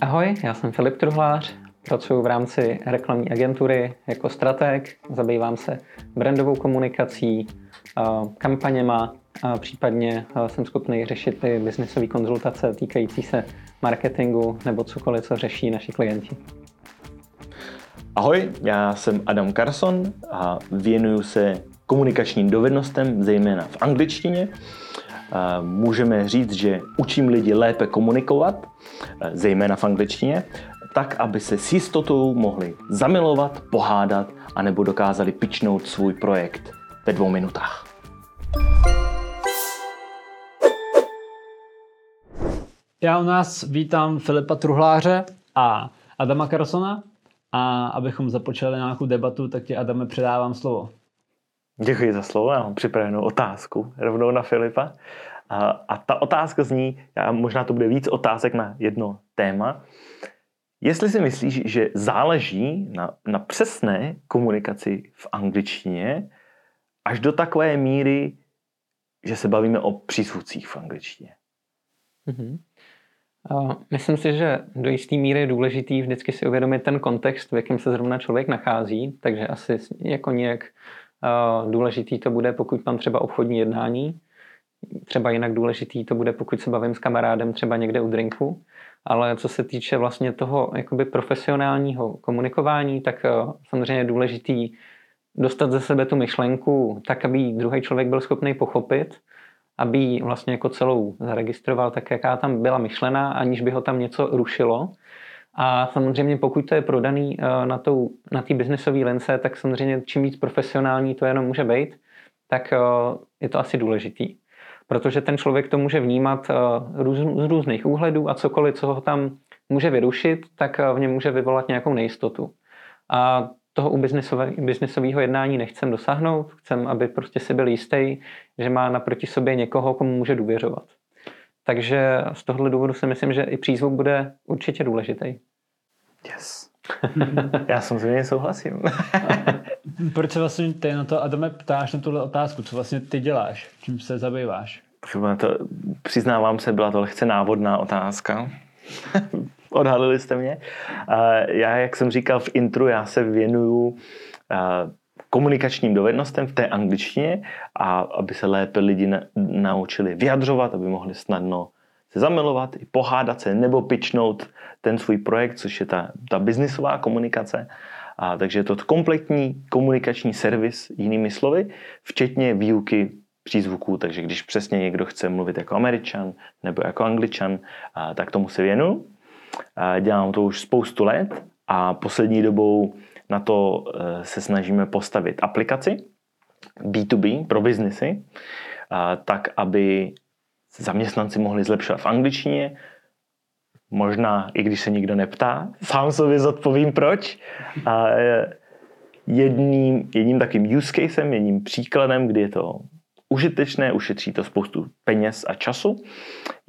Ahoj, já jsem Filip Truhlář, pracuji v rámci reklamní agentury jako strateg, zabývám se brandovou komunikací, kampaněma a případně jsem schopný řešit ty biznesové konzultace týkající se marketingu nebo cokoliv, co řeší naši klienti. Ahoj, já jsem Adam Carson a věnuju se komunikačním dovednostem, zejména v angličtině. Můžeme říct, že učím lidi lépe komunikovat, zejména v angličtině, tak, aby se s jistotou mohli zamilovat, pohádat a nebo dokázali pičnout svůj projekt ve dvou minutách. Já u nás vítám Filipa Truhláře a Adama Carsona a abychom započali nějakou debatu, tak ti Adame předávám slovo. Děkuji za slovo, já mám připravenou otázku rovnou na Filipa. A, a ta otázka zní, já, možná to bude víc otázek na jedno téma. Jestli si myslíš, že záleží na, na přesné komunikaci v angličtině až do takové míry, že se bavíme o přísvůdcích v angličtině. Mm-hmm. Myslím si, že do jisté míry je důležitý vždycky si uvědomit ten kontext, v jakém se zrovna člověk nachází, takže asi jako nějak důležitý to bude, pokud mám třeba obchodní jednání, třeba jinak důležitý to bude, pokud se bavím s kamarádem třeba někde u drinku, ale co se týče vlastně toho jakoby profesionálního komunikování, tak uh, samozřejmě je důležitý dostat ze sebe tu myšlenku tak, aby druhý člověk byl schopný pochopit, aby vlastně jako celou zaregistroval tak, jaká tam byla myšlená, aniž by ho tam něco rušilo. A samozřejmě pokud to je prodaný eh, na té na biznesové lince, tak samozřejmě čím víc profesionální to jenom může být, tak eh, je to asi důležitý. Protože ten člověk to může vnímat eh, z různých úhledů a cokoliv, co ho tam může vyrušit, tak v něm může vyvolat nějakou nejistotu. A toho u biznesového jednání nechcem dosáhnout. Chcem, aby prostě si byl jistý, že má naproti sobě někoho, komu může důvěřovat. Takže z tohohle důvodu si myslím, že i přízvuk bude určitě důležitý. Yes. Já samozřejmě souhlasím. Proč se vlastně ty na to, Adame, ptáš na tuhle otázku? Co vlastně ty děláš? Čím se zabýváš? To, přiznávám se, byla to lehce návodná otázka. Odhalili jste mě. Já, jak jsem říkal v intru, já se věnuju komunikačním dovednostem v té angličtině a aby se lépe lidi na, naučili vyjadřovat, aby mohli snadno zamilovat, i pohádat se nebo pičnout ten svůj projekt, což je ta, ta biznisová komunikace. A, takže je to kompletní komunikační servis, jinými slovy, včetně výuky přízvuků, takže když přesně někdo chce mluvit jako američan nebo jako angličan, a, tak tomu se věnu. A, dělám to už spoustu let a poslední dobou na to e, se snažíme postavit aplikaci B2B pro biznesy, tak aby zaměstnanci mohli zlepšovat v angličtině, možná i když se nikdo neptá, sám sobě zodpovím proč. A e, jedním, jedním takým use casem, jedním příkladem, kdy je to užitečné, ušetří to spoustu peněz a času,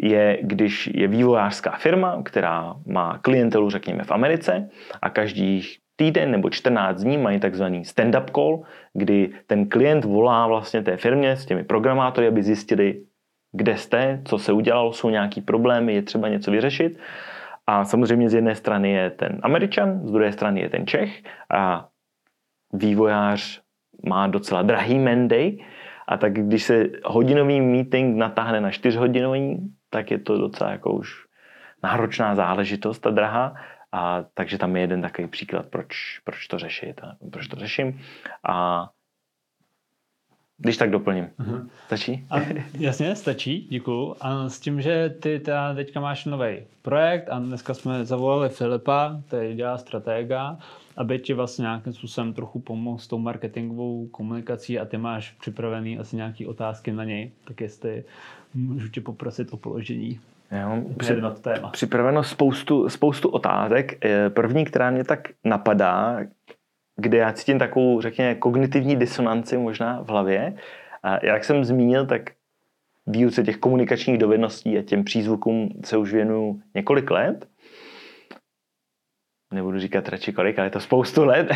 je, když je vývojářská firma, která má klientelu, řekněme, v Americe a každých týden nebo 14 dní mají takzvaný stand-up call, kdy ten klient volá vlastně té firmě s těmi programátory, aby zjistili, kde jste, co se udělalo, jsou nějaký problémy, je třeba něco vyřešit. A samozřejmě z jedné strany je ten Američan, z druhé strany je ten Čech a vývojář má docela drahý Menday a tak když se hodinový meeting natáhne na čtyřhodinový, tak je to docela jako už náročná záležitost, ta drahá. A, takže tam je jeden takový příklad, proč, proč to řešit, proč to řeším. A když tak doplním. Uh-huh. Stačí? A, jasně, stačí, děkuju. A s tím, že ty teda teďka máš nový projekt a dneska jsme zavolali Filipa, který dělá stratega, aby ti vlastně nějakým způsobem trochu pomohl s tou marketingovou komunikací a ty máš připravený asi nějaký otázky na něj, tak jestli můžu tě poprosit o položení. Já mám při, připraveno spoustu, spoustu otázek. Eh, první, která mě tak napadá, kde já cítím takovou, řekněme, kognitivní disonanci možná v hlavě. A jak jsem zmínil, tak výuce těch komunikačních dovedností a těm přízvukům se už věnuju několik let. Nebudu říkat radši kolik, ale je to spoustu let.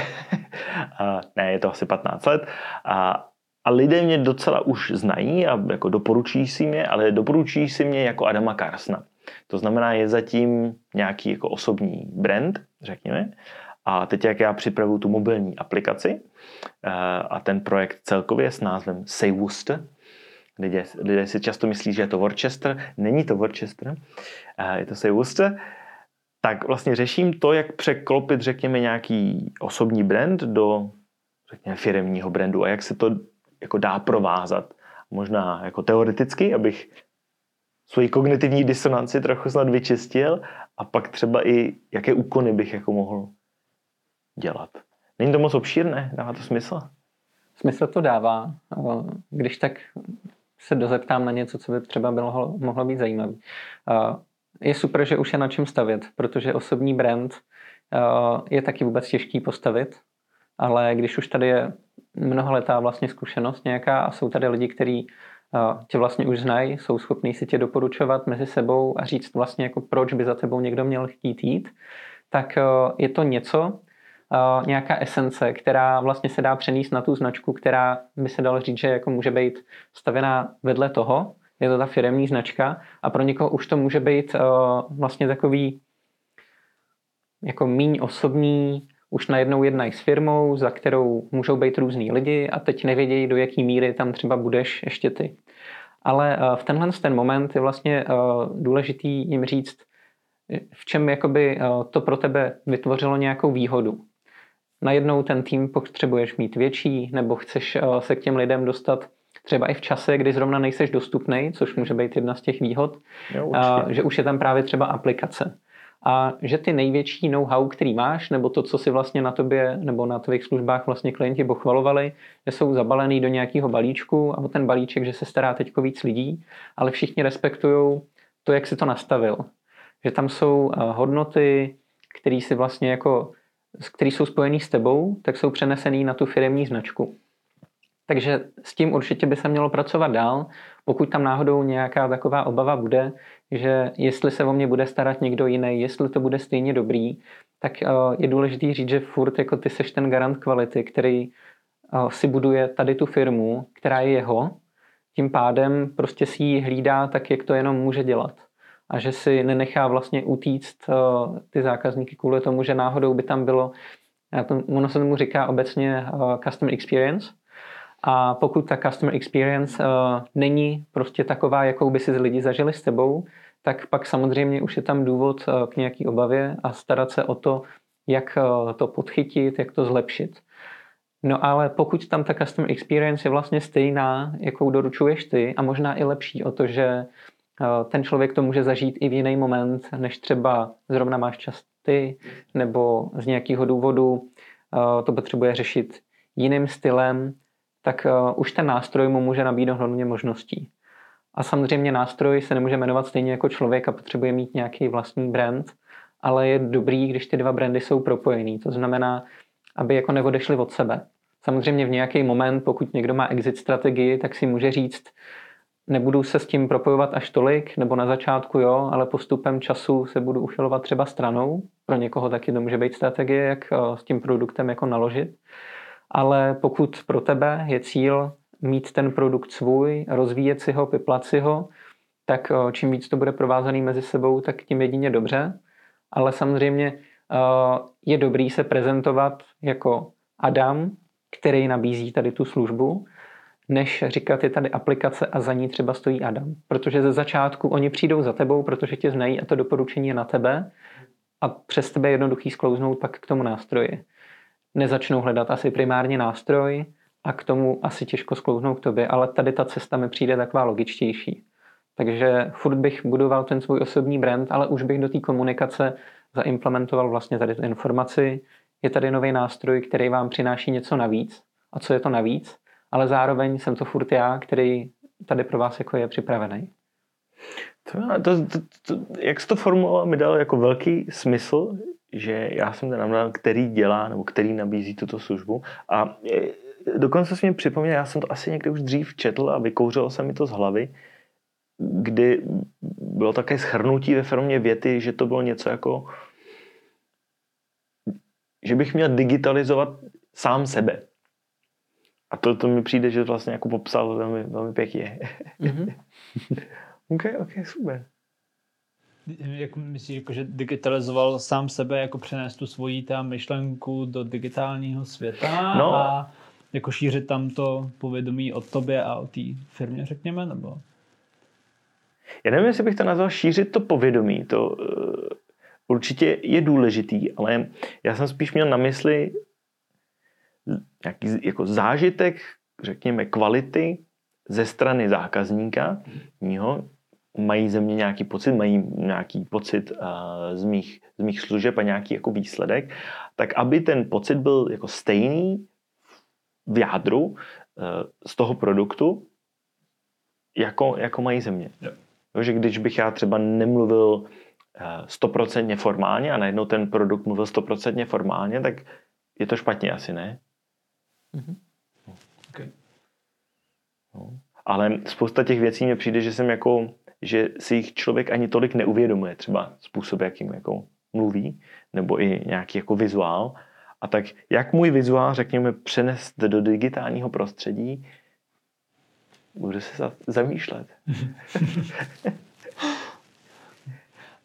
a ne, je to asi 15 let. A a lidé mě docela už znají a jako doporučují si mě, ale doporučují si mě jako Adama Karsna. To znamená, je zatím nějaký jako osobní brand, řekněme. A teď, jak já připravuju tu mobilní aplikaci eh, a ten projekt celkově s názvem Say Worcester, lidé, lidé si často myslí, že je to Worcester, není to Worcester, eh, je to Say Worcester, tak vlastně řeším to, jak překlopit, řekněme, nějaký osobní brand do, řekněme, firemního brandu a jak se to jako dá provázat. Možná jako teoreticky, abych svoji kognitivní disonanci trochu snad vyčistil a pak třeba i jaké úkony bych jako mohl dělat. Není to moc obšírné? Dává to smysl? Smysl to dává. Když tak se dozeptám na něco, co by třeba bylo, mohlo být zajímavé. Je super, že už je na čem stavět, protože osobní brand je taky vůbec těžký postavit, ale když už tady je mnoholetá vlastně zkušenost nějaká a jsou tady lidi, kteří tě vlastně už znají, jsou schopní si tě doporučovat mezi sebou a říct vlastně jako proč by za tebou někdo měl chtít jít, tak je to něco, nějaká esence, která vlastně se dá přenést na tu značku, která by se dalo říct, že jako může být stavěná vedle toho, je to ta firemní značka a pro někoho už to může být vlastně takový jako míň osobní, už najednou jednají s firmou, za kterou můžou být různý lidi a teď nevědějí, do jaký míry tam třeba budeš ještě ty. Ale eh, v tenhle ten moment je vlastně eh, důležitý jim říct, v čem jakoby eh, to pro tebe vytvořilo nějakou výhodu. Najednou ten tým potřebuješ mít větší, nebo chceš se k těm lidem dostat třeba i v čase, kdy zrovna nejseš dostupný, což může být jedna z těch výhod, jo, že už je tam právě třeba aplikace a že ty největší know-how, který máš, nebo to, co si vlastně na tobě nebo na tvých službách vlastně klienti pochvalovali, že jsou zabalený do nějakého balíčku a o ten balíček, že se stará teď víc lidí, ale všichni respektují to, jak si to nastavil. Že tam jsou eh, hodnoty, které si vlastně jako, které jsou spojené s tebou, tak jsou přenesený na tu firemní značku. Takže s tím určitě by se mělo pracovat dál, pokud tam náhodou nějaká taková obava bude, že jestli se o mě bude starat někdo jiný, jestli to bude stejně dobrý, tak eh, je důležité říct, že furt jako ty seš ten garant kvality, který eh, si buduje tady tu firmu, která je jeho, tím pádem prostě si ji hlídá tak, jak to jenom může dělat. A že si nenechá vlastně utíct eh, ty zákazníky kvůli tomu, že náhodou by tam bylo, ono se tomu říká obecně customer experience, a pokud ta customer experience uh, není prostě taková, jakou by si lidi zažili s tebou, tak pak samozřejmě už je tam důvod uh, k nějaký obavě a starat se o to, jak uh, to podchytit, jak to zlepšit. No ale pokud tam ta customer experience je vlastně stejná, jakou doručuješ ty a možná i lepší o to, že ten člověk to může zažít i v jiný moment, než třeba zrovna máš čas ty, nebo z nějakého důvodu to potřebuje řešit jiným stylem, tak uh, už ten nástroj mu může nabídnout hodně možností. A samozřejmě nástroj se nemůže jmenovat stejně jako člověk a potřebuje mít nějaký vlastní brand, ale je dobrý, když ty dva brandy jsou propojený. To znamená, aby jako neodešli od sebe. Samozřejmě v nějaký moment, pokud někdo má exit strategii, tak si může říct, nebudu se s tím propojovat až tolik, nebo na začátku jo, ale postupem času se budu uchylovat třeba stranou. Pro někoho taky to může být strategie, jak eh, s tím produktem jako naložit ale pokud pro tebe je cíl mít ten produkt svůj, rozvíjet si ho, vyplat si ho, tak eh, čím víc to bude provázaný mezi sebou, tak tím jedině dobře. Ale samozřejmě eh, je dobrý se prezentovat jako Adam, který nabízí tady tu službu, než říkat, je tady aplikace a za ní třeba stojí Adam. Protože ze začátku oni přijdou za tebou, protože tě znají a to doporučení je na tebe a přes tebe je jednoduchý sklouznout pak k tomu nástroji nezačnou hledat asi primárně nástroj a k tomu asi těžko sklouznou k tobě, ale tady ta cesta mi přijde taková logičtější. Takže furt bych budoval ten svůj osobní brand, ale už bych do té komunikace zaimplementoval vlastně tady tu informaci. Je tady nový nástroj, který vám přináší něco navíc. A co je to navíc? Ale zároveň jsem to furt já, který tady pro vás jako je připravený. To, to, to, to, jak jsi to formuloval, mi dal jako velký smysl, že já jsem ten namluvil, který dělá nebo který nabízí tuto službu a dokonce si mi připomněl, já jsem to asi někdy už dřív četl a vykouřilo se mi to z hlavy, kdy bylo také schrnutí ve firmě věty, že to bylo něco jako že bych měl digitalizovat sám sebe. A to, to mi přijde, že vlastně jako popsal velmi, velmi pěkně. Mm-hmm. ok, ok, super. Jak myslíš, jako, že digitalizoval sám sebe, jako přenést tu svoji tam myšlenku do digitálního světa no. a jako šířit tam to povědomí o tobě a o té firmě, řekněme, nebo? Já nevím, jestli bych to nazval šířit to povědomí. To uh, určitě je důležitý, ale já jsem spíš měl na mysli nějaký jako zážitek, řekněme, kvality ze strany zákazníka, mýho, mají ze mě nějaký pocit, mají nějaký pocit uh, z, mých, z mých služeb a nějaký jako výsledek, tak aby ten pocit byl jako stejný v jádru uh, z toho produktu, jako, jako mají ze mě. Yeah. že když bych já třeba nemluvil uh, stoprocentně formálně a najednou ten produkt mluvil stoprocentně formálně, tak je to špatně asi, ne? Mm-hmm. Okay. No. Ale spousta těch věcí mi přijde, že jsem jako že si jich člověk ani tolik neuvědomuje, třeba způsob, jakým jako mluví, nebo i nějaký jako vizuál. A tak jak můj vizuál, řekněme, přenést do digitálního prostředí, bude se zamýšlet.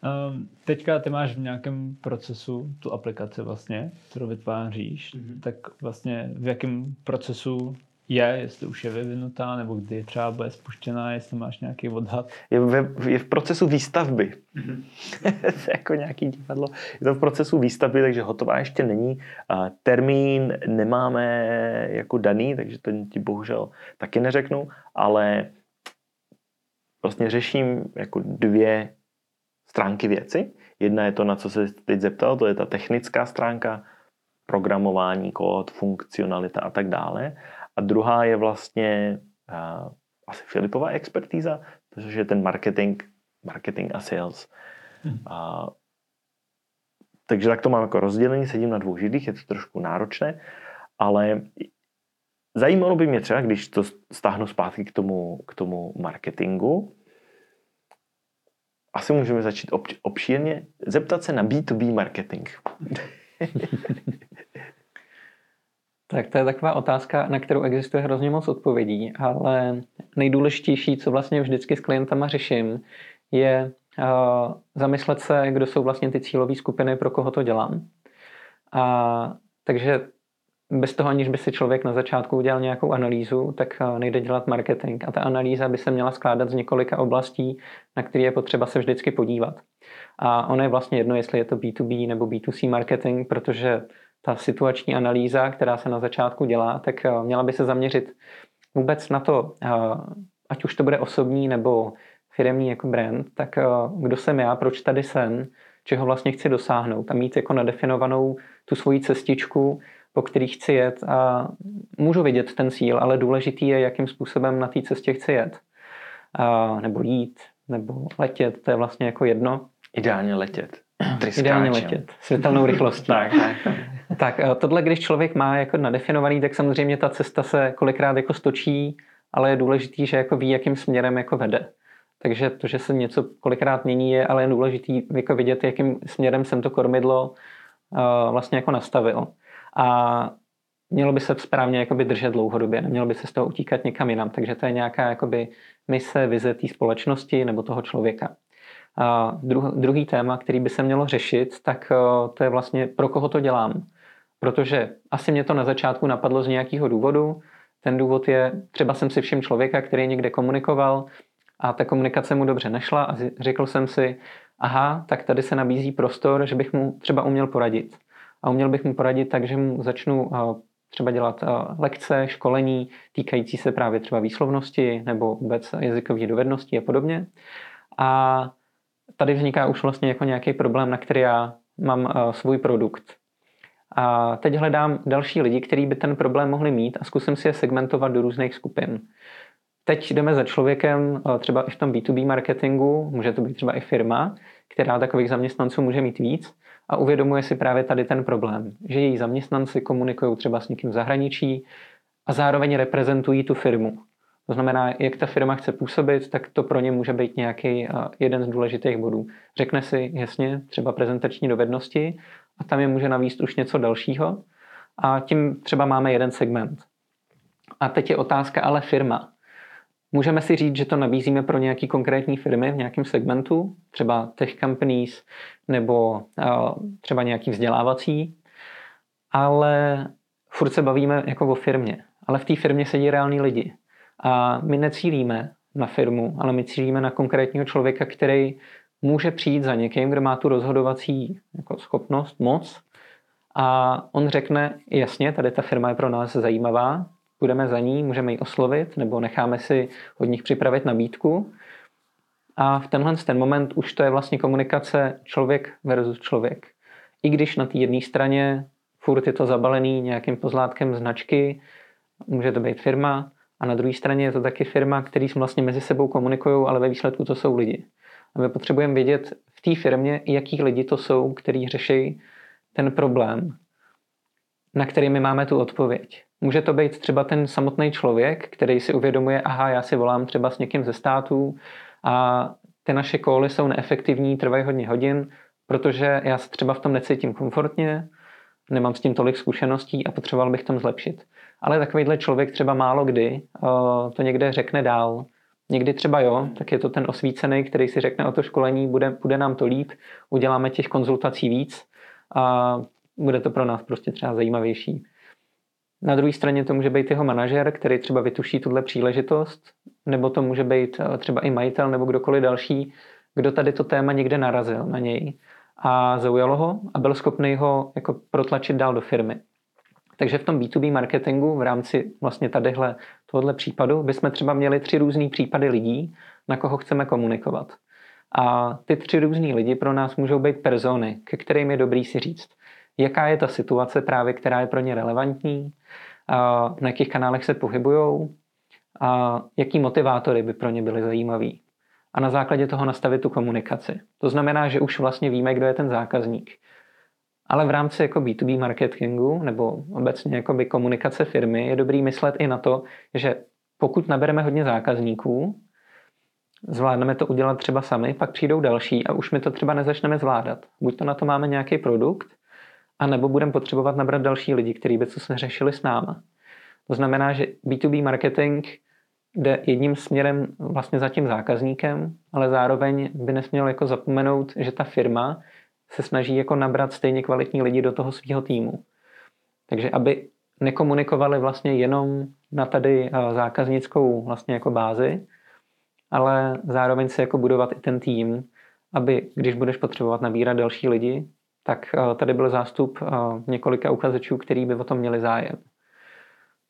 Um, teďka ty máš v nějakém procesu tu aplikaci vlastně, kterou vytváříš, mm-hmm. tak vlastně v jakém procesu je, jestli už je vyvinutá, nebo kdy třeba bude spuštěná, jestli máš nějaký odhad? Je, ve, je v procesu výstavby. Mm-hmm. jako nějaký divadlo. Je to v procesu výstavby, takže hotová ještě není. A termín nemáme jako daný, takže to ti bohužel taky neřeknu, ale vlastně řeším jako dvě stránky věci. Jedna je to, na co se teď zeptal, to je ta technická stránka, programování, kód, funkcionalita a tak dále. A druhá je vlastně uh, asi Filipová expertíza, což je ten marketing, marketing a sales. Hmm. Uh, takže tak to mám jako rozdělení, sedím na dvou židlích, je to trošku náročné, ale zajímalo by mě třeba, když to stáhnu zpátky k tomu, k tomu marketingu, asi můžeme začít obšírně zeptat se na B2B marketing. Tak to je taková otázka, na kterou existuje hrozně moc odpovědí, ale nejdůležitější, co vlastně vždycky s klientama řeším, je uh, zamyslet se, kdo jsou vlastně ty cílové skupiny, pro koho to dělám. A takže bez toho, aniž by si člověk na začátku udělal nějakou analýzu, tak nejde dělat marketing. A ta analýza by se měla skládat z několika oblastí, na které je potřeba se vždycky podívat. A ono je vlastně jedno, jestli je to B2B nebo B2C marketing, protože ta situační analýza, která se na začátku dělá, tak eh, měla by se zaměřit vůbec na to, eh, ať už to bude osobní nebo firmní jako brand, tak eh, kdo jsem já, proč tady jsem, čeho vlastně chci dosáhnout a mít jako nadefinovanou tu svoji cestičku, po který chci jet a můžu vidět ten cíl, ale důležitý je, jakým způsobem na té cestě chci jet. A, nebo jít, nebo letět, to je vlastně jako jedno. Ideálně letět. Tryskáčem. Ideálně letět. Světelnou rychlostí. tak, tak, tak. Tak eh, tohle, když člověk má jako nadefinovaný, tak samozřejmě ta cesta se kolikrát jako stočí, ale je důležitý, že jako ví, jakým směrem jako vede. Takže to, že se něco kolikrát mění, je ale je důležitý jako vidět, jakým směrem jsem to kormidlo uh, vlastně jako nastavil. A mělo by se správně jakoby držet dlouhodobě, nemělo by se z toho utíkat někam jinam. Takže to je nějaká jakoby mise, vize té společnosti nebo toho člověka. A druhý téma, který by se mělo řešit, tak uh, to je vlastně pro koho to dělám. Protože asi mě to na začátku napadlo z nějakého důvodu. Ten důvod je, třeba jsem si všim člověka, který někde komunikoval a ta komunikace mu dobře nešla a řekl jsem si, aha, tak tady se nabízí prostor, že bych mu třeba uměl poradit. A uměl bych mu poradit tak, že mu začnu třeba dělat lekce, školení týkající se právě třeba výslovnosti nebo vůbec jazykové dovednosti a podobně. A tady vzniká už vlastně jako nějaký problém, na který já mám svůj produkt. A teď hledám další lidi, kteří by ten problém mohli mít a zkusím si je segmentovat do různých skupin. Teď jdeme za člověkem, eh, třeba i v tom B2B marketingu, může to být třeba i firma, která takových zaměstnanců může mít víc a uvědomuje si právě tady ten problém, že její zaměstnanci komunikují třeba s někým v zahraničí a zároveň reprezentují tu firmu. To znamená, jak ta firma chce působit, tak to pro ně může být nějaký eh, jeden z důležitých bodů. Řekne si jasně třeba prezentační dovednosti a tam je může navíst už něco dalšího a tím třeba máme jeden segment. A teď je otázka ale firma. Můžeme si říct, že to nabízíme pro nějaký konkrétní firmy v nějakém segmentu, třeba tech companies nebo uh, třeba nějaký vzdělávací, ale furt se bavíme jako o firmě. Ale v té firmě sedí reální lidi. A my necílíme na firmu, ale my cílíme na konkrétního člověka, který může přijít za někým, kdo má tu rozhodovací jako schopnost, moc a on řekne, jasně, tady ta firma je pro nás zajímavá, půjdeme za ní, můžeme ji oslovit nebo necháme si od nich připravit nabídku. A v tenhle ten moment už to je vlastně komunikace člověk versus člověk. I když na té jedné straně furt je to zabalený nějakým pozlátkem značky, může to být firma, a na druhé straně je to taky firma, který vlastně mezi sebou komunikují, ale ve výsledku to jsou lidi. A my potřebujeme vědět v té firmě, jaký lidi to jsou, kteří řeší ten problém, na který my máme tu odpověď. Může to být třeba ten samotný člověk, který si uvědomuje, aha, já si volám třeba s někým ze států a ty naše koly jsou neefektivní, trvají hodně hodin, protože já se třeba v tom necítím komfortně, nemám s tím tolik zkušeností a potřeboval bych tam zlepšit. Ale takovýhle člověk třeba málo kdy uh, to někde řekne dál. Někdy třeba jo, tak je to ten osvícený, který si řekne o to školení, bude, bude nám to líp, uděláme těch konzultací víc a bude to pro nás prostě třeba zajímavější. Na druhé straně to může být jeho manažer, který třeba vytuší tuhle příležitost, nebo to může být uh, třeba i majitel nebo kdokoliv další, kdo tady to téma někde narazil na něj a zaujalo ho a byl schopný ho jako protlačit dál do firmy. Takže v tom B2B marketingu v rámci vlastně tadyhle tohohle případu bychom třeba měli tři různé případy lidí, na koho chceme komunikovat. A ty tři různý lidi pro nás můžou být persony, ke kterým je dobrý si říct, jaká je ta situace právě, která je pro ně relevantní, na jakých kanálech se pohybují a jaký motivátory by pro ně byly zajímavý. A na základě toho nastavit tu komunikaci. To znamená, že už vlastně víme, kdo je ten zákazník. Ale v rámci jako B2B marketingu nebo obecně jako by komunikace firmy je dobrý myslet i na to, že pokud nabereme hodně zákazníků, zvládneme to udělat třeba sami, pak přijdou další a už my to třeba nezačneme zvládat. Buď to na to máme nějaký produkt, a nebo budeme potřebovat nabrat další lidi, kteří by co se řešili s náma. To znamená, že B2B marketing jde jedním směrem vlastně za tím zákazníkem, ale zároveň by nesměl jako zapomenout, že ta firma se snaží jako nabrat stejně kvalitní lidi do toho svého týmu. Takže aby nekomunikovali vlastně jenom na tady eh, zákaznickou vlastně jako bázi, ale zároveň se jako budovat i ten tým, aby když budeš potřebovat nabírat další lidi, tak eh, tady byl zástup eh, několika uchazečů, který by o tom měli zájem.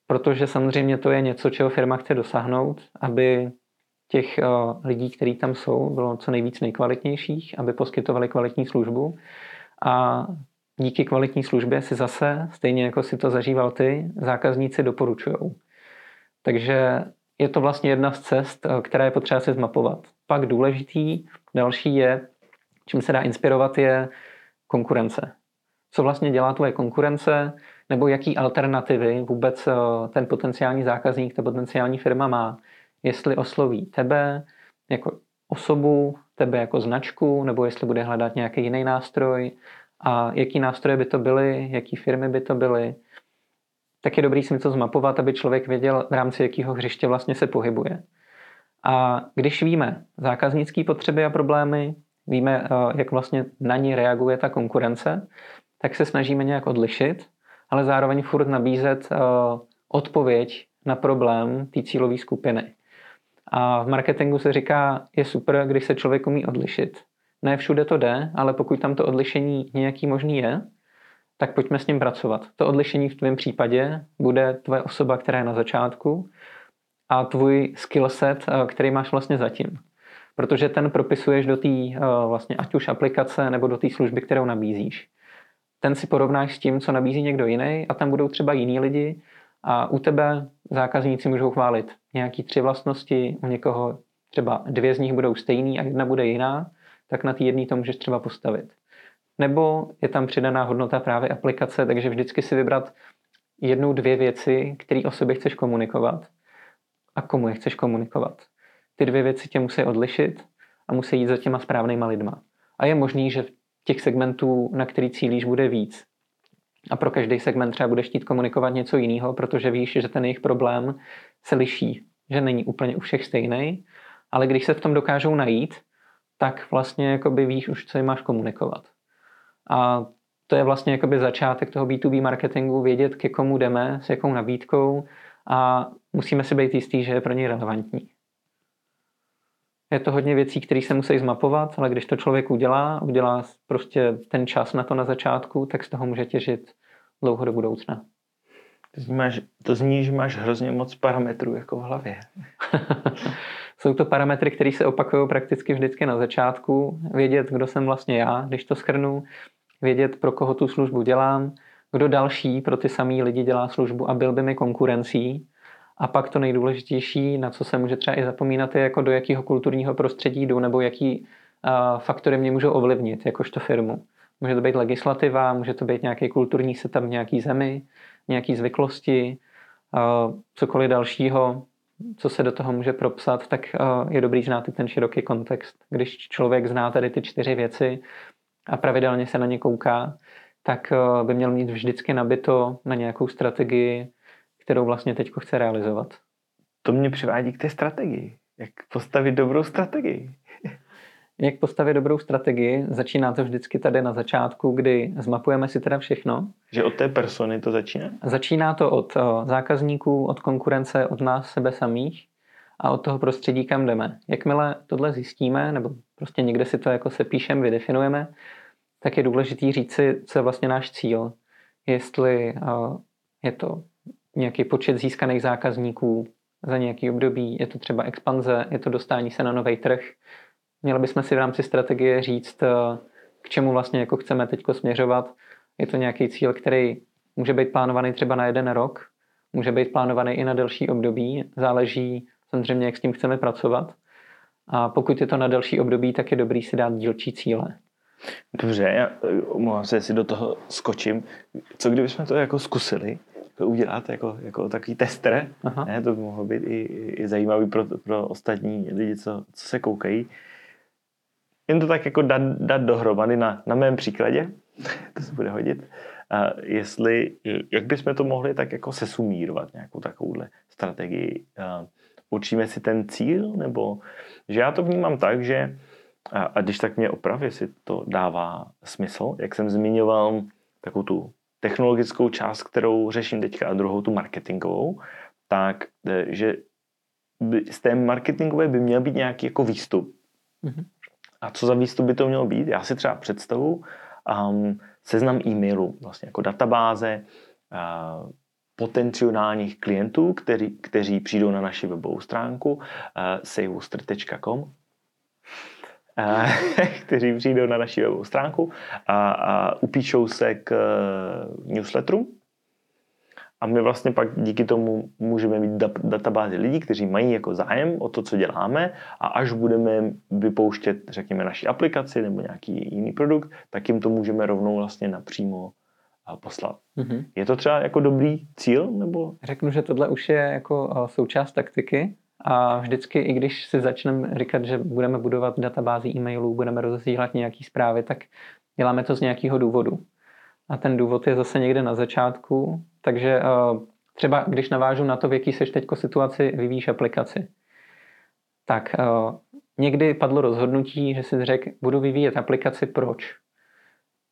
Protože samozřejmě to je něco, čeho firma chce dosáhnout, aby těch uh, lidí, kteří tam jsou, bylo co nejvíc nejkvalitnějších, aby poskytovali kvalitní službu. A díky kvalitní službě si zase, stejně jako si to zažíval ty, zákazníci doporučují. Takže je to vlastně jedna z cest, která je potřeba si zmapovat. Pak důležitý další je, čím se dá inspirovat, je konkurence. Co vlastně dělá tvoje konkurence, nebo jaký alternativy vůbec uh, ten potenciální zákazník, ta potenciální firma má jestli osloví tebe jako osobu, tebe jako značku, nebo jestli bude hledat nějaký jiný nástroj a jaký nástroje by to byly, jaký firmy by to byly, tak je dobrý si to zmapovat, aby člověk věděl, v rámci jakého hřiště vlastně se pohybuje. A když víme zákaznické potřeby a problémy, víme, eh, jak vlastně na ní reaguje ta konkurence, tak se snažíme nějak odlišit, ale zároveň furt nabízet eh, odpověď na problém té cílové skupiny. A v marketingu se říká, je super, když se člověk umí odlišit. Ne všude to jde, ale pokud tam to odlišení nějaký možný je, tak pojďme s ním pracovat. To odlišení v tvém případě bude tvoje osoba, která je na začátku a tvůj skillset, eh, který máš vlastně zatím. Protože ten propisuješ do té eh, vlastně ať už aplikace nebo do té služby, kterou nabízíš. Ten si porovnáš s tím, co nabízí někdo jiný a tam budou třeba jiní lidi a u tebe zákazníci můžou chválit nějaký tři vlastnosti, u někoho třeba dvě z nich budou stejný a jedna bude jiná, tak na té jedné to můžeš třeba postavit. Nebo je tam přidaná hodnota právě aplikace, takže vždycky si vybrat jednu, dvě věci, které o sobě chceš komunikovat a komu je chceš komunikovat. Ty dvě věci tě musí odlišit a musí jít za těma správnýma lidma. A je možný, že těch segmentů, na který cílíš, bude víc. a pro každý segment třeba budeš chtít komunikovat něco jiného, protože víš, že ten jejich problém se liší, že není úplně u všech stejný, ale když se v tom dokážou najít, tak vlastně jakoby víš už, co jim máš komunikovat. A to je vlastně jakoby začátek toho B2B marketingu, vědět, ke komu jdeme, s jakou nabídkou a musíme si být jistý, že je pro něj relevantní. Je to hodně věcí, které se musí zmapovat, ale když to člověk udělá, udělá prostě ten čas na to na začátku, tak z toho může těžit dlouho do budoucna. To zní, máš, to zní, že máš hrozně moc parametrů jako v hlavě. Jsou to parametry, které se opakují prakticky vždycky na začátku. Vědět, kdo jsem vlastně já, když to schrnu. Vědět, pro koho tu službu dělám. Kdo další pro ty samý lidi dělá službu a byl by mi konkurencí. A pak to nejdůležitější, na co se může třeba i zapomínat, je jako do jakého kulturního prostředí jdu nebo jaký uh, faktory mě můžou ovlivnit, jakožto firmu. Může to být legislativa, může to být nějaký kulturní setup v nějaký zemi, nějaký zvyklosti, uh, cokoliv dalšího, co se do toho může propsat, tak uh, je dobrý znát i ten široký kontext. Když člověk zná tady ty čtyři věci a pravidelně se na ně kouká, tak by měl mít vždycky nabito na nějakou strategii, kterou vlastně teď chce realizovat. To mě přivádí k té strategii. Jak postavit dobrou strategii? Jak postavit dobrou strategii? Začíná to vždycky tady na začátku, kdy zmapujeme si teda všechno. Že od té persony to začíná? Začíná to od zákazníků, od konkurence, od nás sebe samých a od toho prostředí, kam jdeme. Jakmile tohle zjistíme, nebo prostě někde si to jako se píšem, vydefinujeme, tak je důležitý říct si, co je vlastně náš cíl. Jestli je to nějaký počet získaných zákazníků za nějaký období, je to třeba expanze, je to dostání se na nový trh. Měli bychom si v rámci strategie říct, eh, k čemu vlastně jako chceme teď směřovat. Je to nějaký cíl, který může být plánovaný třeba na jeden rok, může být plánovaný i na delší období, záleží samozřejmě, jak s tím chceme pracovat. A pokud je to na delší období, tak je dobrý si dát dílčí cíle. Dobře, já omlouvám se, jestli do toho skočím. Co kdybychom to jako zkusili? To udělat jako, jako takový tester. Aha. Ne, to by mohlo být i, i zajímavý pro, pro ostatní lidi, co, co se koukají. Jen to tak jako dát, dát dohromady na, na mém příkladě, to se bude hodit. A jestli, jak bychom to mohli tak jako sesumírovat, nějakou takovouhle strategii. A určíme si ten cíl, nebo že já to vnímám tak, že a, a když tak mě opravě si to dává smysl, jak jsem zmiňoval takovou tu technologickou část, kterou řeším teďka a druhou tu marketingovou, tak e, že z té marketingové by měl být nějaký jako výstup. Mm-hmm. A co za výstup by to mělo být? Já si třeba představu um, seznam e-mailů, vlastně jako databáze uh, potenciálních klientů, kteří, kteří přijdou na naši webovou stránku uh, savebooster.com kteří přijdou na naši webovou stránku a, a upíšou se k e, newsletteru. A my vlastně pak díky tomu můžeme mít databázi lidí, kteří mají jako zájem o to, co děláme a až budeme vypouštět, řekněme, naši aplikaci nebo nějaký jiný produkt, tak jim to můžeme rovnou vlastně napřímo poslat. Mm-hmm. Je to třeba jako dobrý cíl? Nebo? Řeknu, že tohle už je jako součást taktiky, a vždycky, i když si začneme říkat, že budeme budovat databázi e-mailů, budeme rozesílat nějaký zprávy, tak děláme to z nějakého důvodu. A ten důvod je zase někde na začátku, takže uh, třeba když navážu na to, v jaký seš teďko situaci, vyvíjíš aplikaci. Tak uh, někdy padlo rozhodnutí, že si řekl, budu vyvíjet aplikaci, proč?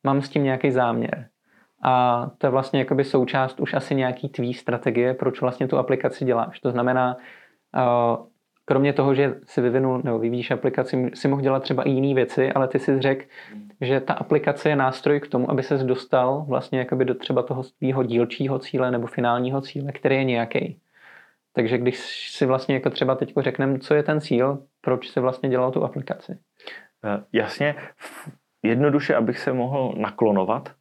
Mám s tím nějaký záměr. A to je vlastně jakoby součást už asi nějaký tvý strategie, proč vlastně tu aplikaci děláš. To znamená, kromě toho, že si vyvinul nebo vyvíjíš aplikaci, si mohl dělat třeba i jiné věci, ale ty si řekl, že ta aplikace je nástroj k tomu, aby ses dostal vlastně jakoby do třeba toho svého dílčího cíle nebo finálního cíle, který je nějaký. Takže když si vlastně jako třeba teď řekneme, co je ten cíl, proč se vlastně dělal tu aplikaci? Eh, jasně, jednoduše, abych se mohl naklonovat,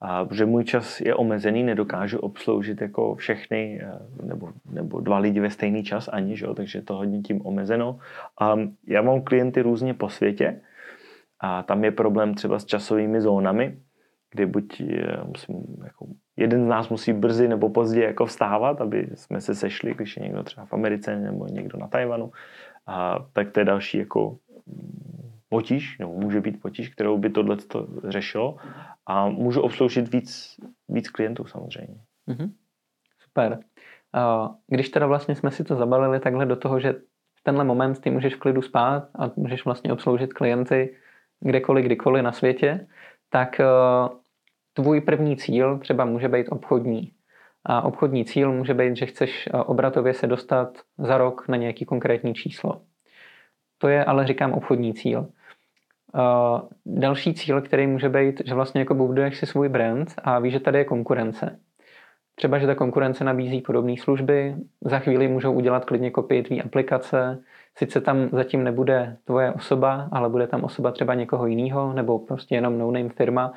a protože můj čas je omezený, nedokážu obsloužit jako všechny eh, nebo, nebo dva lidi ve stejný čas ani, že? takže to hodně tím omezeno. A já mám klienty různě po světě a tam je problém třeba s časovými zónami, kdy buď eh, musím, jako, jeden z nás musí brzy nebo pozdě jako vstávat, aby jsme se sešli, když je někdo třeba v Americe nebo někdo na Tajvanu, a tak to je další jako potíž, nebo může být potíž, kterou by tohle řešilo a můžu obsloužit víc víc klientů samozřejmě. Mm-hmm. Super. Když teda vlastně jsme si to zabalili takhle do toho, že v tenhle moment ty můžeš v klidu spát a můžeš vlastně obsloužit klienty kdekoliv, kdykoliv na světě, tak tvůj první cíl třeba může být obchodní. A obchodní cíl může být, že chceš obratově se dostat za rok na nějaký konkrétní číslo. To je ale říkám obchodní cíl. Další cíl, který může být, že vlastně jako buduješ si svůj brand a víš, že tady je konkurence. Třeba, že ta konkurence nabízí podobné služby, za chvíli můžou udělat klidně kopii tvý aplikace, sice tam zatím nebude tvoje osoba, ale bude tam osoba třeba někoho jiného, nebo prostě jenom no-name firma,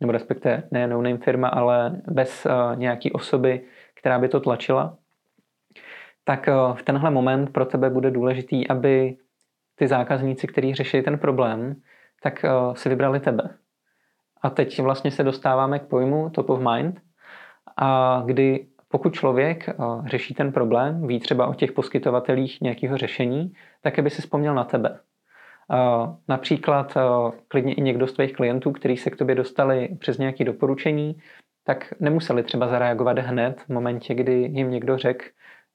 nebo respektive ne no-name firma, ale bez uh, nějaký osoby, která by to tlačila, tak uh, v tenhle moment pro tebe bude důležitý, aby ty zákazníci, kteří řeší ten problém, tak uh, si vybrali tebe. A teď vlastně se dostáváme k pojmu top of mind, a kdy pokud člověk uh, řeší ten problém, ví třeba o těch poskytovatelích nějakého řešení, tak aby si vzpomněl na tebe. Uh, například uh, klidně i někdo z tvých klientů, kteří se k tobě dostali přes nějaké doporučení, tak nemuseli třeba zareagovat hned v momentě, kdy jim někdo řekl,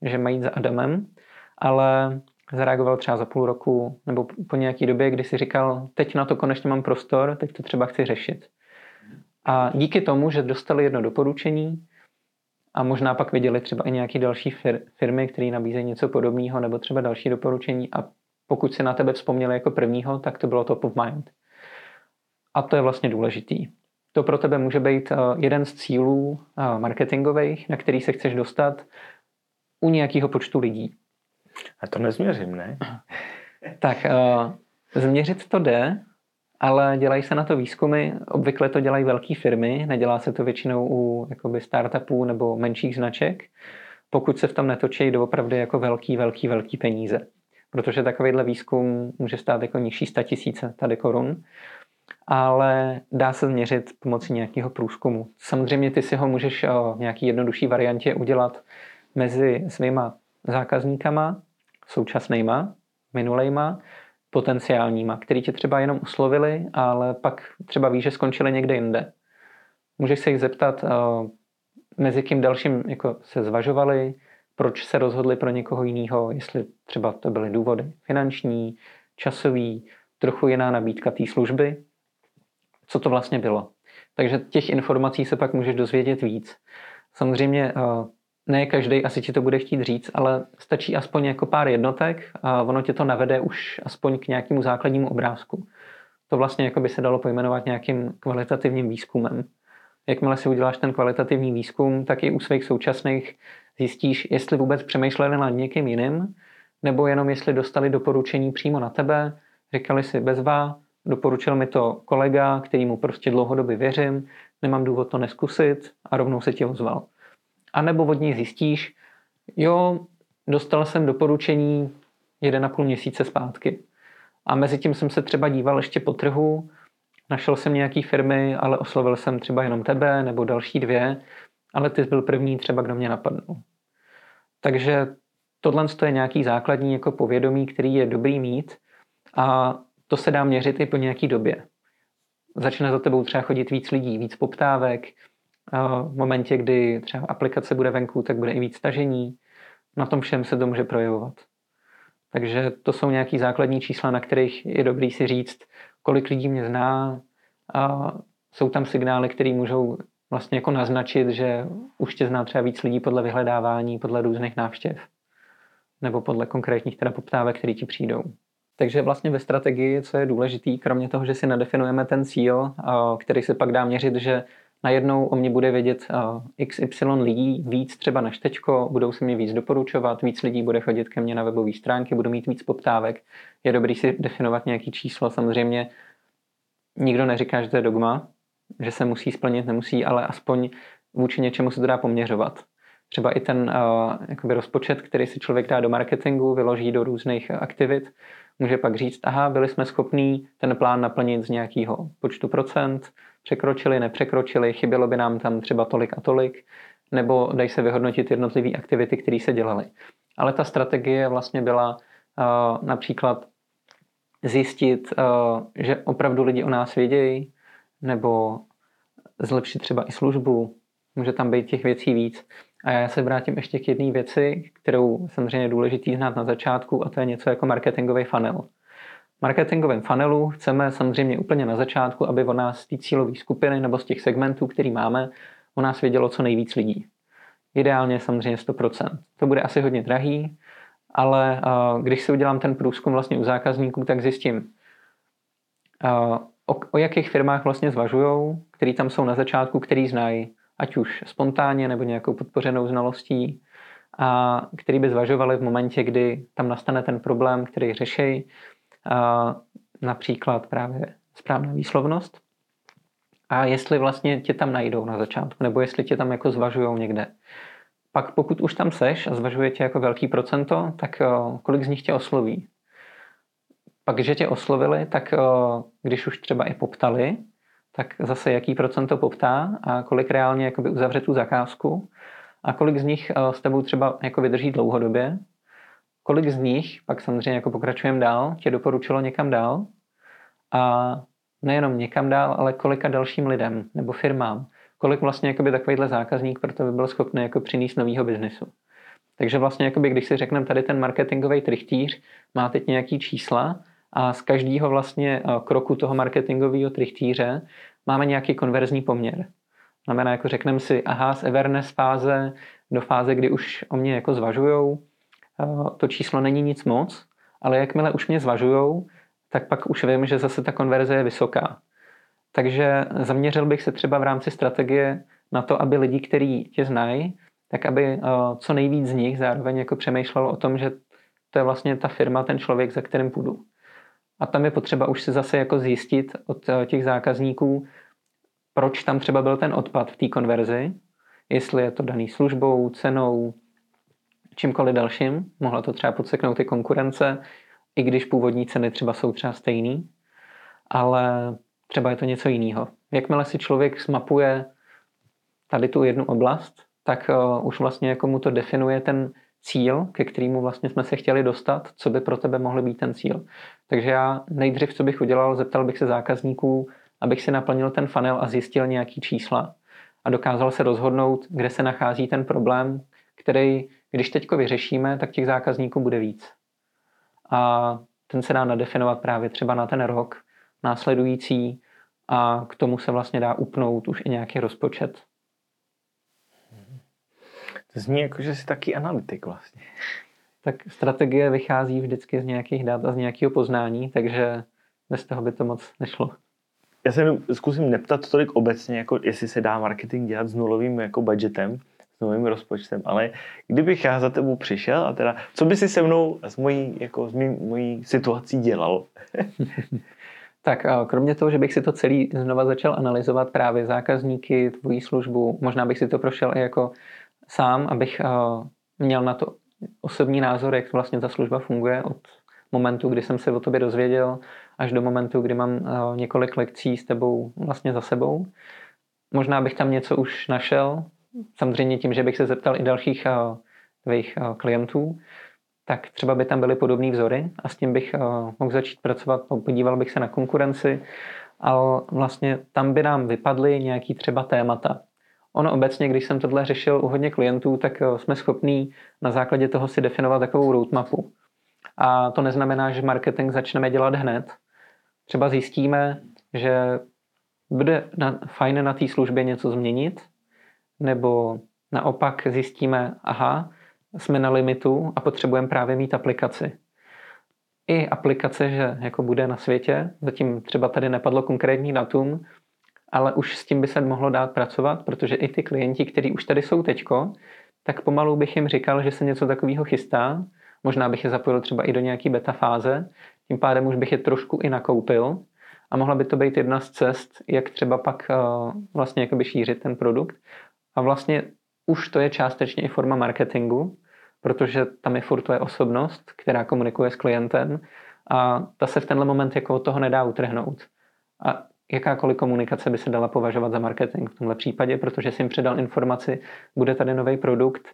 že mají za Adamem, ale zareagoval třeba za půl roku nebo po nějaké době, kdy si říkal, teď na to konečně mám prostor, teď to třeba chci řešit. A díky tomu, že dostali jedno doporučení a možná pak viděli třeba i nějaké další fir- firmy, které nabízejí něco podobného nebo třeba další doporučení a pokud si na tebe vzpomněli jako prvního, tak to bylo top of mind. A to je vlastně důležitý. To pro tebe může být eh, jeden z cílů eh, marketingových, na který se chceš dostat u nějakého počtu lidí. A to nezměřím, ne? Tak uh, změřit to jde, ale dělají se na to výzkumy. Obvykle to dělají velké firmy, nedělá se to většinou u jakoby startupů nebo menších značek, pokud se v tom netočí doopravdy jako velký, velký, velký peníze. Protože takovýhle výzkum může stát jako nižší 100 tisíce tady korun, ale dá se změřit pomocí nějakého průzkumu. Samozřejmě ty si ho můžeš v nějaký jednodušší variantě udělat mezi svýma zákazníkama, současnýma, minulejma, potenciálníma, který tě třeba jenom oslovili, ale pak třeba víš, že skončili někde jinde. Můžeš se jich zeptat, uh, mezi kým dalším jako se zvažovali, proč se rozhodli pro někoho jiného, jestli třeba to byly důvody finanční, časový, trochu jiná nabídka té služby, co to vlastně bylo. Takže těch informací se pak můžeš dozvědět víc. Samozřejmě uh, ne každý asi ti to bude chtít říct, ale stačí aspoň jako pár jednotek a ono tě to navede už aspoň k nějakému základnímu obrázku. To vlastně jako by se dalo pojmenovat nějakým kvalitativním výzkumem. Jakmile si uděláš ten kvalitativní výzkum, tak i u svých současných zjistíš, jestli vůbec přemýšleli nad někým jiným, nebo jenom jestli dostali doporučení přímo na tebe, říkali si bezva, doporučil mi to kolega, kterýmu prostě dlouhodobě věřím, nemám důvod to neskusit a rovnou se ti ozval. A nebo od ní zjistíš, jo, dostal jsem doporučení jeden a půl měsíce zpátky. A mezi tím jsem se třeba díval ještě po trhu, našel jsem nějaký firmy, ale oslovil jsem třeba jenom tebe nebo další dvě, ale ty jsi byl první třeba, kdo mě napadnul. Takže tohle je nějaký základní jako povědomí, který je dobrý mít a to se dá měřit i po nějaký době. Začne za tebou třeba chodit víc lidí, víc poptávek, v momentě, kdy třeba aplikace bude venku, tak bude i víc stažení. Na tom všem se to může projevovat. Takže to jsou nějaký základní čísla, na kterých je dobrý si říct, kolik lidí mě zná. A jsou tam signály, které můžou vlastně jako naznačit, že už tě zná třeba víc lidí podle vyhledávání, podle různých návštěv nebo podle konkrétních teda poptávek, které ti přijdou. Takže vlastně ve strategii, co je důležitý, kromě toho, že si nadefinujeme ten cíl, který se pak dá měřit, že najednou o mě bude vědět uh, XY lidí víc třeba než teďko, budou se mě víc doporučovat, víc lidí bude chodit ke mně na webové stránky, budu mít víc poptávek. Je dobrý si definovat nějaký číslo, samozřejmě nikdo neříká, že to je dogma, že se musí splnit, nemusí, ale aspoň vůči něčemu se to dá poměřovat. Třeba i ten uh, jakoby rozpočet, který si člověk dá do marketingu, vyloží do různých aktivit, může pak říct, aha, byli jsme schopní ten plán naplnit z nějakého počtu procent, překročili, nepřekročili, chybělo by nám tam třeba tolik a tolik, nebo dají se vyhodnotit jednotlivé aktivity, které se dělaly. Ale ta strategie vlastně byla uh, například zjistit, uh, že opravdu lidi o nás vědějí, nebo zlepšit třeba i službu, Může tam být těch věcí víc. A já se vrátím ještě k jedné věci, kterou samozřejmě je důležitý znát na začátku, a to je něco jako marketingový funnel. Marketingovém funnelu chceme samozřejmě úplně na začátku, aby o nás z té cílové skupiny nebo z těch segmentů, který máme, o nás vědělo co nejvíc lidí. Ideálně samozřejmě 100%. To bude asi hodně drahý, ale uh, když si udělám ten průzkum vlastně u zákazníků, tak zjistím, uh, o, o jakých firmách vlastně zvažují, který tam jsou na začátku, který znají, ať už spontánně nebo nějakou podpořenou znalostí, a který by zvažovali v momentě, kdy tam nastane ten problém, který řeší, například právě správná výslovnost, a jestli vlastně tě tam najdou na začátku, nebo jestli tě tam jako zvažujou někde. Pak pokud už tam seš a zvažuje tě jako velký procento, tak kolik z nich tě osloví. Pak, když tě oslovili, tak když už třeba i poptali, tak zase jaký procento poptá a kolik reálně jakoby uzavře tu zakázku a kolik z nich eh, s tebou třeba jako vydrží dlouhodobě, kolik z nich, pak samozřejmě jako pokračujeme dál, tě doporučilo někam dál a nejenom někam dál, ale kolika dalším lidem nebo firmám, kolik vlastně jakoby takovýhle zákazník pro to by byl schopný jako přinést novýho biznesu. Takže vlastně, jakoby, když si řekneme tady ten marketingový trichtíř, má teď nějaký čísla a z každého vlastně eh, kroku toho marketingového trichtíře máme nějaký konverzní poměr. Znamená, jako řekneme si, aha, z Everness fáze do fáze, kdy už o mě jako zvažujou, to číslo není nic moc, ale jakmile už mě zvažujou, tak pak už vím, že zase ta konverze je vysoká. Takže zaměřil bych se třeba v rámci strategie na to, aby lidi, kteří tě znají, tak aby eh, co nejvíc z nich zároveň jako přemýšlelo o tom, že to je vlastně ta firma, ten člověk, za kterým půjdu. A tam je potřeba už si zase jako zjistit od eh, těch zákazníků, proč tam třeba byl ten odpad v té konverzi, jestli je to daný službou, cenou, čímkoliv dalším. Mohla to třeba podseknout i konkurence, i když původní ceny třeba jsou třeba stejný, ale třeba je to něco jiného. Jakmile si člověk zmapuje tady tu jednu oblast, tak uh, už vlastně jako mu to definuje ten cíl, ke kterému vlastně jsme se chtěli dostat, co by pro tebe mohl být ten cíl. Takže já nejdřív, co bych udělal, zeptal bych se zákazníků, abych si naplnil ten funnel a zjistil nějaký čísla a dokázal se rozhodnout, kde se nachází ten problém, který, když teďko vyřešíme, tak těch zákazníků bude víc. A ten se dá nadefinovat právě třeba na ten rok následující a k tomu se vlastně dá upnout už i nějaký rozpočet. To zní jako, že jsi taky analytik vlastně. Tak strategie vychází vždycky z nějakých dat a z nějakého poznání, takže bez toho by to moc nešlo já se zkusím neptat tolik obecně, jako jestli se dá marketing dělat s nulovým jako budgetem, s nulovým rozpočtem, ale kdybych já za tebou přišel a teda, co by si se mnou s mojí, jako s mý, mojí situací dělal? tak kromě toho, že bych si to celý znova začal analyzovat právě zákazníky, tvojí službu, možná bych si to prošel i jako sám, abych měl na to osobní názor, jak vlastně ta služba funguje od momentu, kdy jsem se o tobě dozvěděl, až do momentu, kdy mám eh, několik lekcí s tebou vlastně za sebou. Možná bych tam něco už našel, samozřejmě tím, že bych se zeptal i dalších eh, tvých eh, klientů, tak třeba by tam byly podobné vzory a s tím bych mohl začít pracovat, podíval bych se na konkurenci a vlastně tam by nám vypadly nějaký třeba témata. Ono obecně, když jsem tohle řešil u hodně klientů, tak jsme schopní na základě toho si definovat takovou roadmapu. A to neznamená, že marketing začneme dělat hned. Třeba zjistíme, že bude na, fajn na té službě něco změnit, nebo naopak zjistíme, aha, jsme na limitu a potřebujeme právě mít aplikaci. I aplikace, že jako bude na světě, zatím třeba tady nepadlo konkrétní datum, ale už s tím by se mohlo dát pracovat, protože i ty klienti, kteří už tady jsou teďko, tak pomalu bych jim říkal, že se něco takového chystá Možná bych je zapojil třeba i do nějaké beta fáze, tím pádem už bych je trošku i nakoupil a mohla by to být jedna z cest, jak třeba pak uh, vlastně jakoby šířit ten produkt. A vlastně už to je částečně i forma marketingu, protože tam je furt tvoje osobnost, která komunikuje s klientem a ta se v tenhle moment jako od toho nedá utrhnout. A jakákoliv komunikace by se dala považovat za marketing v tomhle případě, protože jsi jim předal informaci, bude tady nový produkt,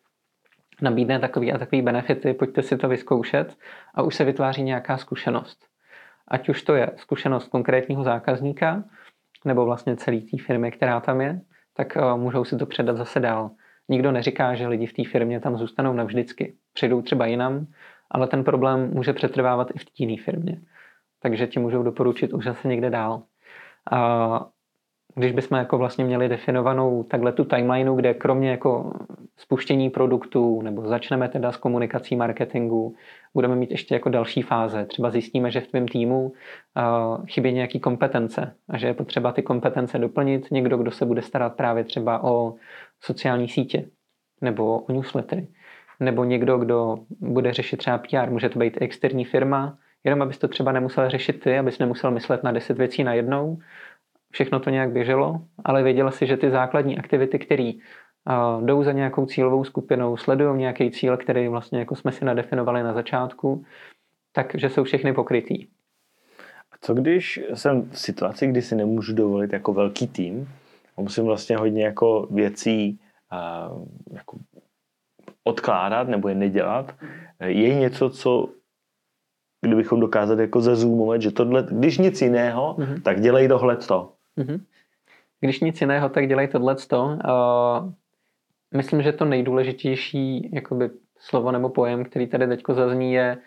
nabídne takový a takový benefity, pojďte si to vyzkoušet a už se vytváří nějaká zkušenost. Ať už to je zkušenost konkrétního zákazníka, nebo vlastně celé té firmy, která tam je, tak uh, můžou si to předat zase dál. Nikdo neříká, že lidi v té firmě tam zůstanou navždycky. Přijdou třeba jinam, ale ten problém může přetrvávat i v té jiné firmě. Takže ti můžou doporučit už zase někde dál. Když bychom jako vlastně měli definovanou takhle tu timelineu, kde kromě jako spuštění produktů nebo začneme teda s komunikací marketingu, budeme mít ještě jako další fáze. Třeba zjistíme, že v tvém týmu uh, chybí nějaký kompetence a že je potřeba ty kompetence doplnit. Někdo, kdo se bude starat právě třeba o sociální sítě nebo o newslettery. Nebo někdo, kdo bude řešit třeba PR, může to být externí firma, jenom abys to třeba nemusel řešit ty, abys nemusel myslet na deset věcí najednou, všechno to nějak běželo, ale věděla si, že ty základní aktivity, které uh, jdou za nějakou cílovou skupinou, sledují nějaký cíl, který vlastně jako jsme si nadefinovali na začátku, takže jsou všechny pokrytý. A co když jsem v situaci, kdy si nemůžu dovolit jako velký tým a musím vlastně hodně jako věcí uh, jako odkládat nebo je nedělat, je něco, co kdybychom dokázali jako zezoomovat, že tohle, když nic jiného, mm-hmm. tak dělej tohle to. Mm-hmm. Když nic jiného, tak dělej tohle. Myslím, že to nejdůležitější jakoby, slovo nebo pojem, který tady teď zazní, je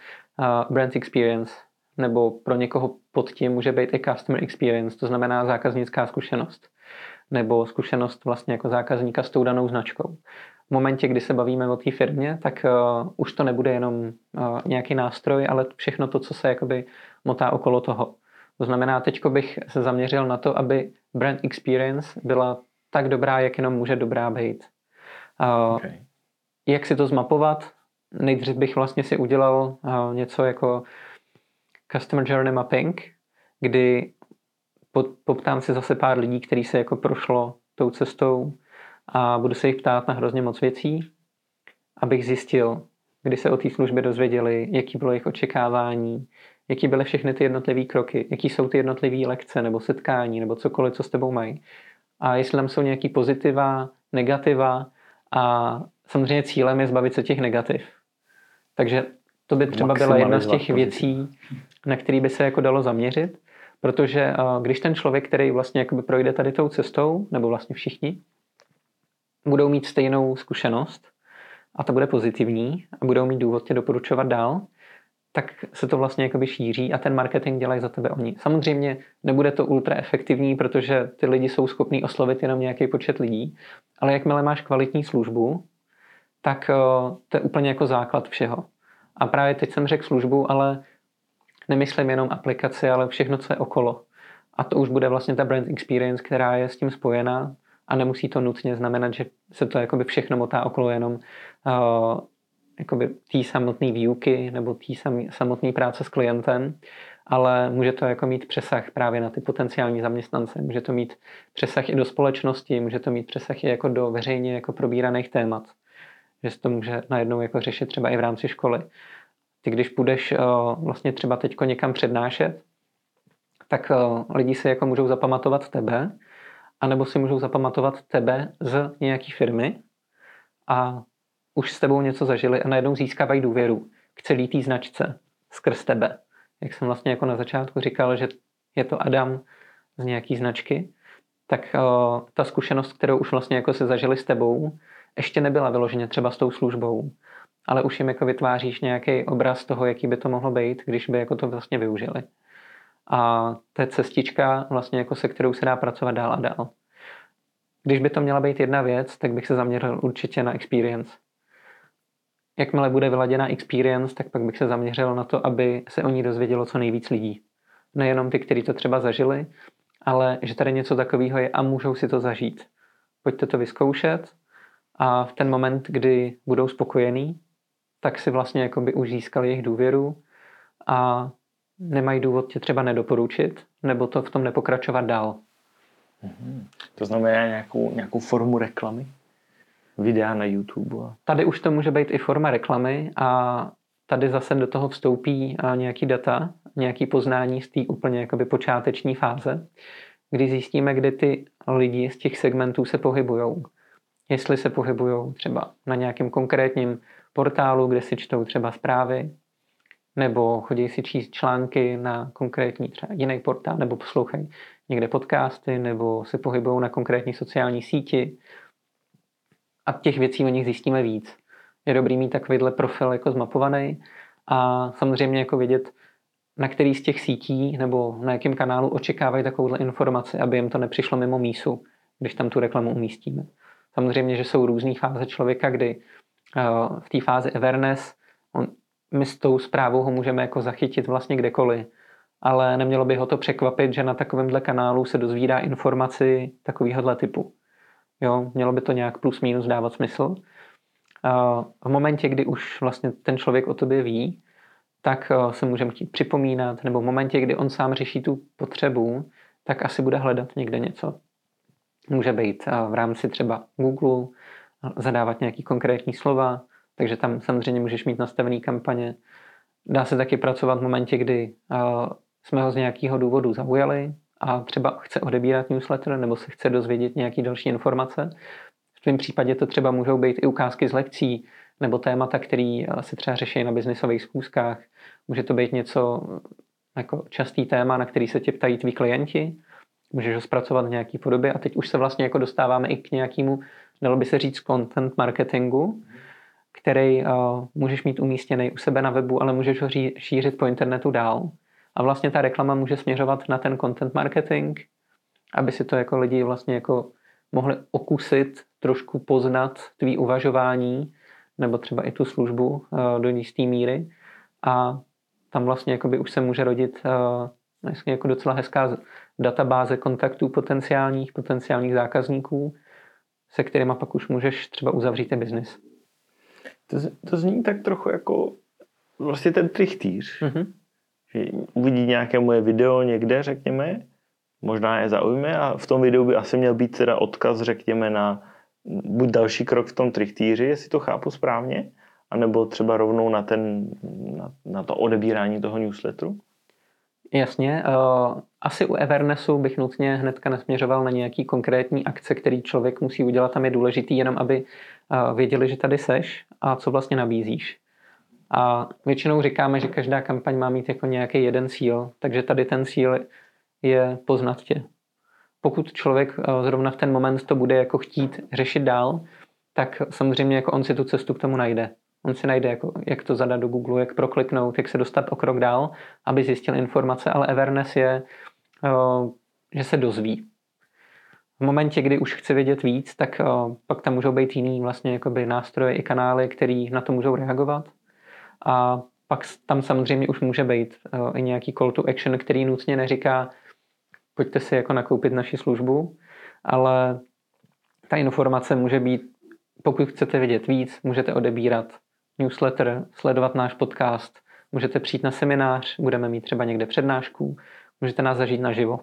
brand experience, nebo pro někoho pod tím může být i customer experience, to znamená zákaznická zkušenost, nebo zkušenost vlastně jako zákazníka s tou danou značkou. V momentě, kdy se bavíme o té firmě, tak uh, už to nebude jenom uh, nějaký nástroj, ale všechno to, co se jakoby motá okolo toho. To znamená, teď bych se zaměřil na to, aby brand experience byla tak dobrá, jak jenom může dobrá být. Okay. Jak si to zmapovat? Nejdřív bych vlastně si udělal něco jako Customer Journey Mapping, kdy poptám si zase pár lidí, kteří se jako prošlo tou cestou a budu se jich ptát na hrozně moc věcí, abych zjistil, kdy se o té službě dozvěděli, jaký bylo jejich očekávání, jaký byly všechny ty jednotlivé kroky, jaký jsou ty jednotlivé lekce nebo setkání nebo cokoliv, co s tebou mají. A jestli tam jsou nějaký pozitiva, negativa a samozřejmě cílem je zbavit se těch negativ. Takže to by třeba byla jedna z těch věcí, na který by se jako dalo zaměřit, protože když ten člověk, který vlastně jakoby projde tady tou cestou, nebo vlastně všichni, budou mít stejnou zkušenost a ta bude pozitivní a budou mít důvod tě doporučovat dál, tak se to vlastně jakoby šíří a ten marketing dělají za tebe oni. Samozřejmě nebude to ultra efektivní, protože ty lidi jsou schopní oslovit jenom nějaký počet lidí, ale jakmile máš kvalitní službu, tak eh, to je úplně jako základ všeho. A právě teď jsem řekl službu, ale nemyslím jenom aplikaci, ale všechno, co je okolo. A to už bude vlastně ta brand experience, která je s tím spojená a nemusí to nutně znamenat, že se to jakoby všechno motá okolo jenom uh, jakoby té samotné výuky nebo té samotné práce s klientem, ale může to jako mít přesah právě na ty potenciální zaměstnance, může to mít přesah i do společnosti, může to mít přesah i jako do veřejně jako probíraných témat, že se to může najednou jako řešit třeba i v rámci školy. Ty když půjdeš uh, vlastně třeba teďko někam přednášet, tak uh, lidi si jako můžou zapamatovat tebe, anebo si můžou zapamatovat tebe z nějaký firmy a už s tebou něco zažili a najednou získávají důvěru k celý té značce skrz tebe. Jak jsem vlastně jako na začátku říkal, že je to Adam z nějaký značky, tak uh, ta zkušenost, kterou už vlastně jako se zažili s tebou, ještě nebyla vyloženě třeba s tou službou, ale už jim jako vytváříš nějaký obraz toho, jaký by to mohlo být, když by jako to vlastně využili. A to je cestička, vlastně jako se kterou se dá pracovat dál a dál. Když by to měla být jedna věc, tak bych se zaměřil určitě na experience jakmile bude vyladěná experience, tak pak bych se zaměřil na to, aby se o ní dozvědělo co nejvíc lidí. Nejenom ty, kteří to třeba zažili, ale že tady něco takového je a můžou si to zažít. Pojďte to vyzkoušet a v ten moment, kdy budou spokojení, tak si vlastně jakoby už získali jejich důvěru a nemají důvod tě třeba nedoporučit nebo to v tom nepokračovat dál. Mm-hmm. To znamená nějakou, nějakou formu reklamy? Videa na YouTube. Tady už to může být i forma reklamy a tady zase do toho vstoupí nějaký data, nějaký poznání z té úplně jakoby počáteční fáze, kdy zjistíme, kde ty lidi z těch segmentů se pohybují. Jestli se pohybují třeba na nějakém konkrétním portálu, kde si čtou třeba zprávy, nebo chodí si číst články na konkrétní třeba jiný portál, nebo poslouchají někde podcasty, nebo se pohybují na konkrétní sociální síti. A těch věcí o nich zjistíme víc. Je dobrý mít takovýhle profil jako zmapovaný a samozřejmě jako vědět, na který z těch sítí nebo na jakém kanálu očekávají takovouhle informaci, aby jim to nepřišlo mimo mísu, když tam tu reklamu umístíme. Samozřejmě, že jsou různé fáze člověka, kdy uh, v té fázi awareness on, my s tou zprávou ho můžeme jako zachytit vlastně kdekoliv, ale nemělo by ho to překvapit, že na takovémhle kanálu se dozvídá informaci takovéhohle typu. Jo, mělo by to nějak plus minus dávat smysl. V momentě, kdy už vlastně ten člověk o tobě ví, tak uh, se můžeme chtít připomínat, nebo v momentě, kdy on sám řeší tu potřebu, tak asi bude hledat někde něco. Může být v rámci třeba Google, zadávat nějaký konkrétní slova, takže tam samozřejmě můžeš mít nastavený kampaně. Dá se taky pracovat v momentě, kdy jsme ho z nějakého důvodu zaujali a třeba chce odebírat newsletter nebo se chce dozvědět nějaký další informace. V tom případě to třeba můžou být i ukázky z lekcí nebo témata, které se třeba řeší na biznisových zkouškách. Může to být něco jako častý téma, na který se tě ptají tví klienti můžeš ho zpracovat v nějaké podobě a teď už se vlastně jako dostáváme i k nějakému, dalo by se říct, content marketingu, který uh, můžeš mít umístěný u sebe na webu, ale můžeš ho ří, šířit po internetu dál. A vlastně ta reklama může směřovat na ten content marketing, aby si to jako lidi vlastně jako mohli okusit, trošku poznat tvý uvažování, nebo třeba i tu službu uh, do jisté míry. A tam vlastně jakoby už se může rodit uh, jako docela hezká databáze kontaktů potenciálních, potenciálních zákazníků, se kterými pak už můžeš třeba uzavřít ten biznis. To, to zní tak trochu jako vlastně ten trichtýř. Mm-hmm. Že uvidí nějaké moje video někde, řekněme, možná je zaujme a v tom videu by asi měl být teda odkaz, řekněme, na buď další krok v tom trichtýři, jestli to chápu správně, anebo třeba rovnou na, ten, na, na to odebírání toho newsletteru? Jasně. Uh, asi u Evernessu bych nutně hnedka nesměřoval na nějaký konkrétní akce, který člověk musí udělat. Tam je důležitý jenom, aby uh, věděli, že tady seš a co vlastně nabízíš. A většinou říkáme, že každá kampaň má mít jako nějaký jeden cíl, takže tady ten cíl je poznat tě. Pokud člověk uh, zrovna v ten moment to bude jako chtít řešit dál, tak samozřejmě jako on si tu cestu k tomu najde. On si najde, jako, jak to zadat do Google, jak prokliknout, jak se dostat o krok dál, aby zjistil informace, ale Everness je, že se dozví. V momentě, kdy už chce vědět víc, tak pak tam můžou být jiný vlastně jakoby nástroje i kanály, který na to můžou reagovat. A pak tam samozřejmě už může být i nějaký call to action, který nutně neříká, pojďte si jako nakoupit naši službu, ale ta informace může být, pokud chcete vědět víc, můžete odebírat newsletter, sledovat náš podcast, můžete přijít na seminář, budeme mít třeba někde přednášku, můžete nás zažít naživo.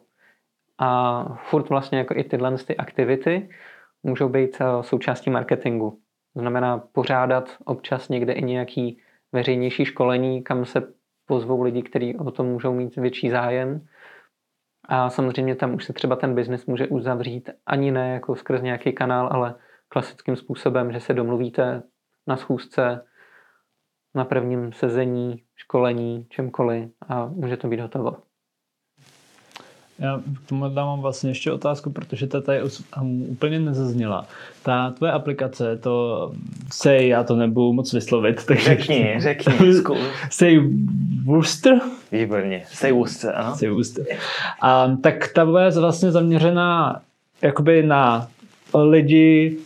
A furt vlastně jako i tyhle ty aktivity můžou být eh, součástí marketingu. To znamená pořádat občas někde i nějaký veřejnější školení, kam se pozvou lidi, kteří o tom můžou mít větší zájem. A samozřejmě tam už se třeba ten biznis může uzavřít ani ne jako skrz nějaký kanál, ale klasickým způsobem, že se domluvíte na schůzce, na prvním sezení, školení, čemkoliv a může to být hotovo. Já k tomu dám vlastně ještě otázku, protože ta tady úplně nezazněla. Ta tvoje aplikace, to Say, já to nebudu moc vyslovit. Takže řekni, řekni. Say Worcester? Výborně. Say Worcester, ano. Say Worcester. A, tak ta bude vlastně zaměřená jakoby na lidi,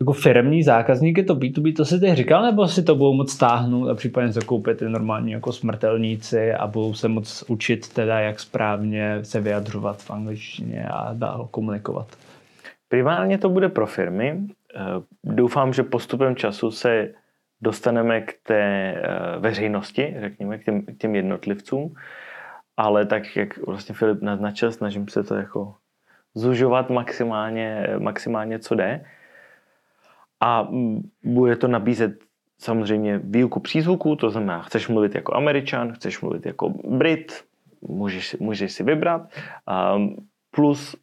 jako firmní zákazníky to B2B, to si teď říkal, nebo si to budou moc stáhnout a případně zakoupit ty normální jako smrtelníci a budou se moc učit teda, jak správně se vyjadřovat v angličtině a dál komunikovat? Primárně to bude pro firmy. Eh, doufám, že postupem času se dostaneme k té eh, veřejnosti, řekněme, k těm, k těm jednotlivcům, ale tak, jak vlastně Filip naznačil, snažím se to jako zužovat maximálně, maximálně co jde a bude to nabízet samozřejmě výuku přízvuků, to znamená, chceš mluvit jako Američan, chceš mluvit jako Brit, můžeš, můžeš si vybrat, plus,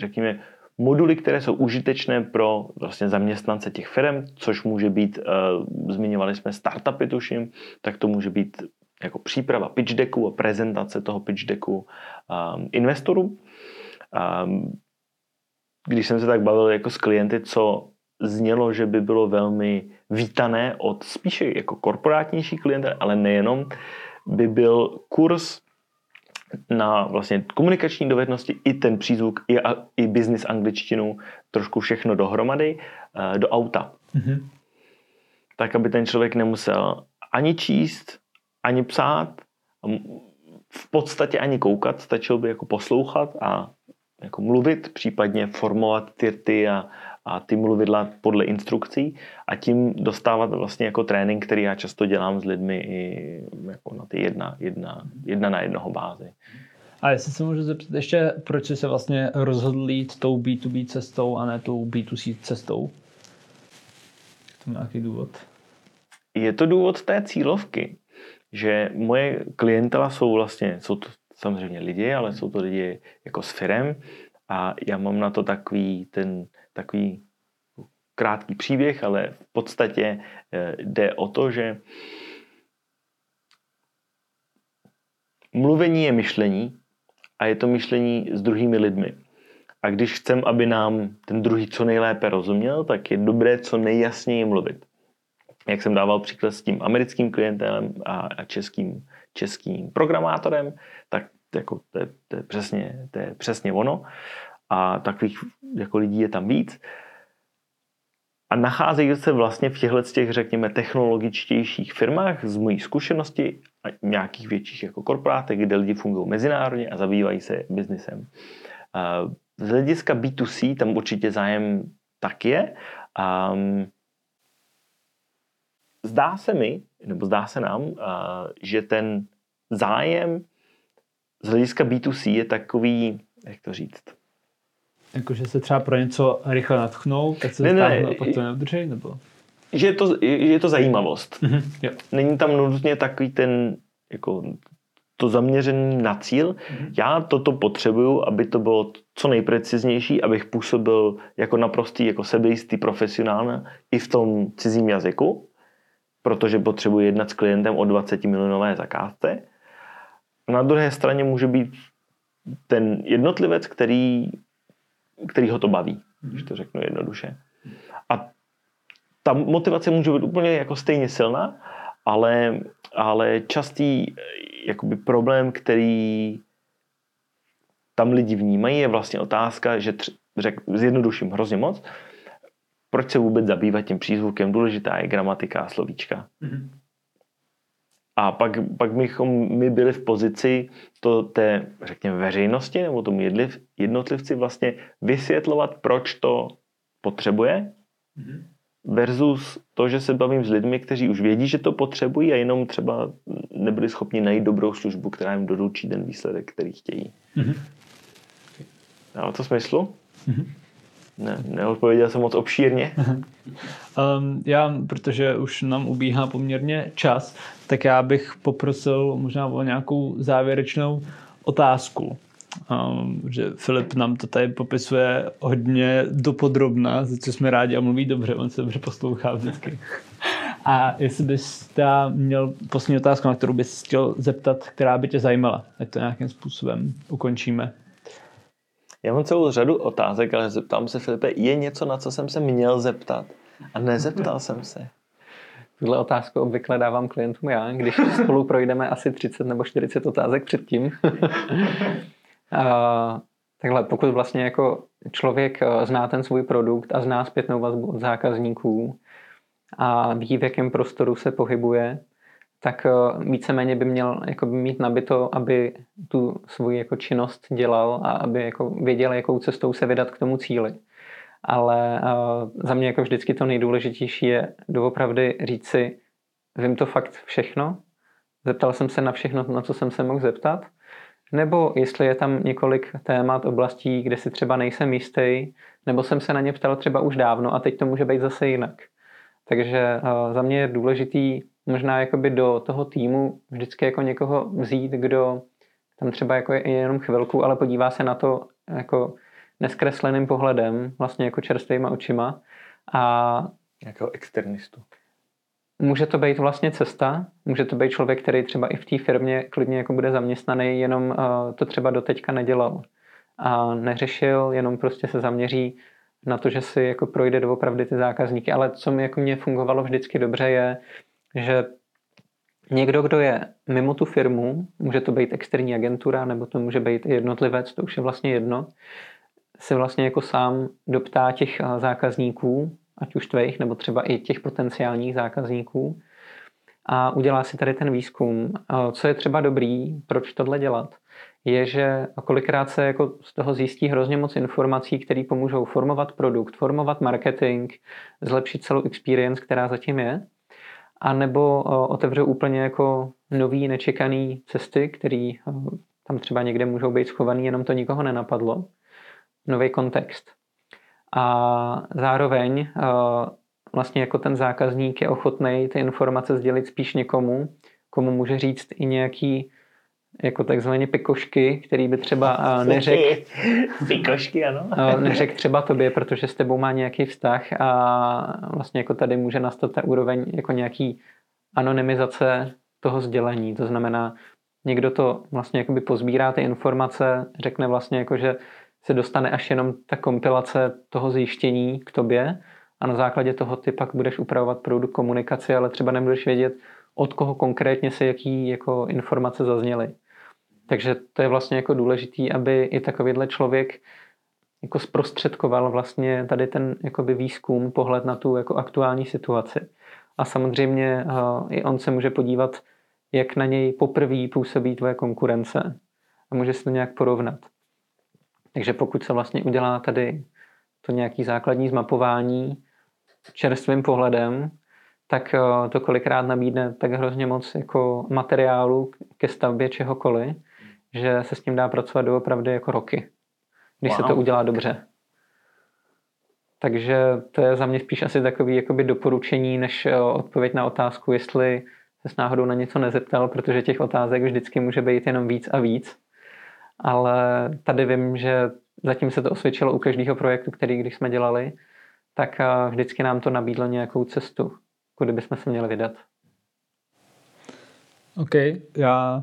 řekněme, moduly, které jsou užitečné pro vlastně zaměstnance těch firm, což může být, uh, zmiňovali jsme startupy tuším, tak to může být jako příprava pitch decku a prezentace toho pitch decku um, investorům. Um, když jsem se tak bavil jako s klienty, co znělo, že by bylo velmi vítané od spíše jako korporátnější klienty, ale nejenom, by byl kurz na vlastně komunikační dovednosti i ten přízvuk, i, i business angličtinu, trošku všechno dohromady uh, do auta. Mm-hmm. Tak, aby ten člověk nemusel ani číst, ani psát, v podstatě ani koukat, stačilo by jako poslouchat a jako mluvit, případně formovat ty a, a ty mluvidla podle instrukcí a tím dostávat vlastně jako trénink, který já často dělám s lidmi i jako na ty jedna, jedna, jedna na jednoho bázi. A jestli se můžu zeptat ještě, proč jsi se vlastně rozhodl jít tou B2B cestou a ne tou B2C cestou? To nějaký důvod? Je to důvod té cílovky, že moje klientela jsou vlastně, jsou to samozřejmě lidi, ale jsou to lidi jako s firem a já mám na to takový ten takový krátký příběh, ale v podstatě eh, jde o to, že mluvení je myšlení a je to myšlení s druhými lidmi. A když chcem, aby nám ten druhý co nejlépe rozuměl, tak je dobré co nejjasněji mluvit. Jak jsem dával příklad s tím americkým klientem a českým, českým programátorem, tak jako to, je, to, je přesně, to je přesně ono a takových jako lidí je tam víc. A nacházejí se vlastně v těchto těch, řekněme, technologičtějších firmách z mojí zkušenosti a nějakých větších jako korporátech, kde lidi fungují mezinárodně a zabývají se biznisem. Z hlediska B2C tam určitě zájem tak je. Zdá se mi, nebo zdá se nám, že ten zájem z hlediska B2C je takový, jak to říct, Jakože se třeba pro něco rychle natchnou, tak se ne, ne, a pak to neudržej, nebo? Že je to, je to zajímavost. Mm-hmm, jo. Není tam nutně takový ten, jako to zaměření na cíl. Mm-hmm. Já toto potřebuju, aby to bylo co nejpreciznější, abych působil jako naprostý, jako sebejistý profesionál i v tom cizím jazyku, protože potřebuji jednat s klientem o 20 milionové zakázce. Na druhé straně může být ten jednotlivec, který který ho to baví, když to řeknu jednoduše. A ta motivace může být úplně jako stejně silná, ale, ale častý jakoby problém, který tam lidi vnímají, je vlastně otázka, že tři, řek, zjednoduším hrozně moc, proč se vůbec zabývat tím přízvukem, důležitá je gramatika a slovíčka. Mm-hmm. A pak, pak bychom my byli v pozici to té, řekněme, veřejnosti nebo tomu jedliv, jednotlivci vlastně vysvětlovat, proč to potřebuje mm-hmm. versus to, že se bavím s lidmi, kteří už vědí, že to potřebují a jenom třeba nebyli schopni najít dobrou službu, která jim doručí ten výsledek, který chtějí. Mm-hmm. Dává to smyslu? Mm-hmm. Ne, neodpověděl jsem moc obšírně. um, já, protože už nám ubíhá poměrně čas, tak já bych poprosil možná o nějakou závěrečnou otázku. Um, že Filip nám to tady popisuje hodně dopodrobna, za co jsme rádi a mluví dobře, on se dobře poslouchá vždycky. A jestli bys měl poslední otázku, na kterou bys chtěl zeptat, která by tě zajímala, ať to nějakým způsobem ukončíme. Já mám celou řadu otázek, ale zeptám se, Filipe, je něco, na co jsem se měl zeptat a nezeptal jsem se? Tuhle otázku obvykle dávám klientům já, když spolu projdeme asi 30 nebo 40 otázek předtím. a, takhle, pokud vlastně jako člověk eh, zná ten svůj produkt a zná zpětnou vazbu od zákazníků a ví, v jakém prostoru se pohybuje, tak eh, víceméně by měl jako mít nabito, aby tu svoji jako činnost dělal a aby jako věděl, jakou cestou se vydat k tomu cíli. Ale uh, za mě jako vždycky to nejdůležitější je doopravdy říct si, vím to fakt všechno, zeptal jsem se na všechno, na co jsem se mohl zeptat, nebo jestli je tam několik témat, oblastí, kde si třeba nejsem jistý, nebo jsem se na ně ptal třeba už dávno a teď to může být zase jinak. Takže uh, za mě je důležitý možná jakoby do toho týmu vždycky jako někoho vzít, kdo tam třeba jako je jenom chvilku, ale podívá se na to, jako neskresleným pohledem, vlastně jako čerstvýma očima a jako externistu. Může to být vlastně cesta, může to být člověk, který třeba i v té firmě klidně jako bude zaměstnaný, jenom uh, to třeba doteďka nedělal a neřešil, jenom prostě se zaměří na to, že si jako projde doopravdy ty zákazníky. Ale co mi jako mě fungovalo vždycky dobře je, že někdo, kdo je mimo tu firmu, může to být externí agentura, nebo to může být jednotlivec, to už je vlastně jedno, se vlastně jako sám doptá těch zákazníků, ať už tvých, nebo třeba i těch potenciálních zákazníků a udělá si tady ten výzkum. Co je třeba dobrý, proč tohle dělat? je, že kolikrát se jako z toho zjistí hrozně moc informací, které pomůžou formovat produkt, formovat marketing, zlepšit celou experience, která zatím je, a nebo otevřou úplně jako nový, nečekaný cesty, které tam třeba někde můžou být schovaný, jenom to nikoho nenapadlo. Nový kontext. A zároveň vlastně jako ten zákazník je ochotný ty informace sdělit spíš někomu, komu může říct i nějaký jako takzvané pikošky, který by třeba neřekl... pikošky, ano. neřekl třeba tobě, protože s tebou má nějaký vztah a vlastně jako tady může nastat ta úroveň jako nějaký anonymizace toho sdělení. To znamená, někdo to vlastně jakoby pozbírá ty informace, řekne vlastně jako, že se dostane až jenom ta kompilace toho zjištění k tobě a na základě toho ty pak budeš upravovat produkt komunikaci, ale třeba nebudeš vědět, od koho konkrétně se jaký jako informace zazněly. Takže to je vlastně jako důležitý, aby i takovýhle člověk jako zprostředkoval vlastně tady ten jakoby výzkum, pohled na tu jako aktuální situaci. A samozřejmě uh, i on se může podívat, jak na něj poprvé působí tvoje konkurence a může se to nějak porovnat. Takže pokud se vlastně udělá tady to nějaký základní zmapování čerstvým pohledem, tak uh, to kolikrát nabídne tak hrozně moc jako materiálu ke stavbě čehokoliv, že se s tím dá pracovat doopravdy jako roky, když wow. se to udělá dobře. Takže to je za mě spíš asi takový jakoby doporučení, než eh, odpověď na otázku, jestli se s náhodou na něco nezeptal, protože těch otázek vždycky může být jenom víc a víc. Ale tady vím, že zatím se to osvědčilo u každého projektu, který když jsme dělali, tak eh, vždycky nám to nabídlo nějakou cestu, kudy bychom se měli vydat. OK, já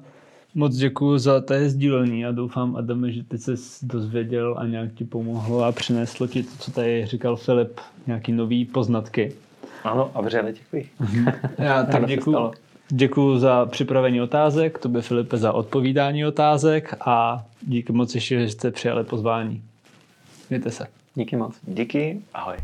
Moc děkuji za té sdílení a doufám, Adame, že ty jsi dozvěděl a nějak ti pomohlo a přineslo ti to, co tady říkal Filip, nějaký nový poznatky. Ano, a vřele děkuji. Já tak děkuji. Děkuji za připravení otázek, tobě Filipe za odpovídání otázek a díky moc ještě, že jste přijali pozvání. Mějte se. Díky moc. Díky, ahoj.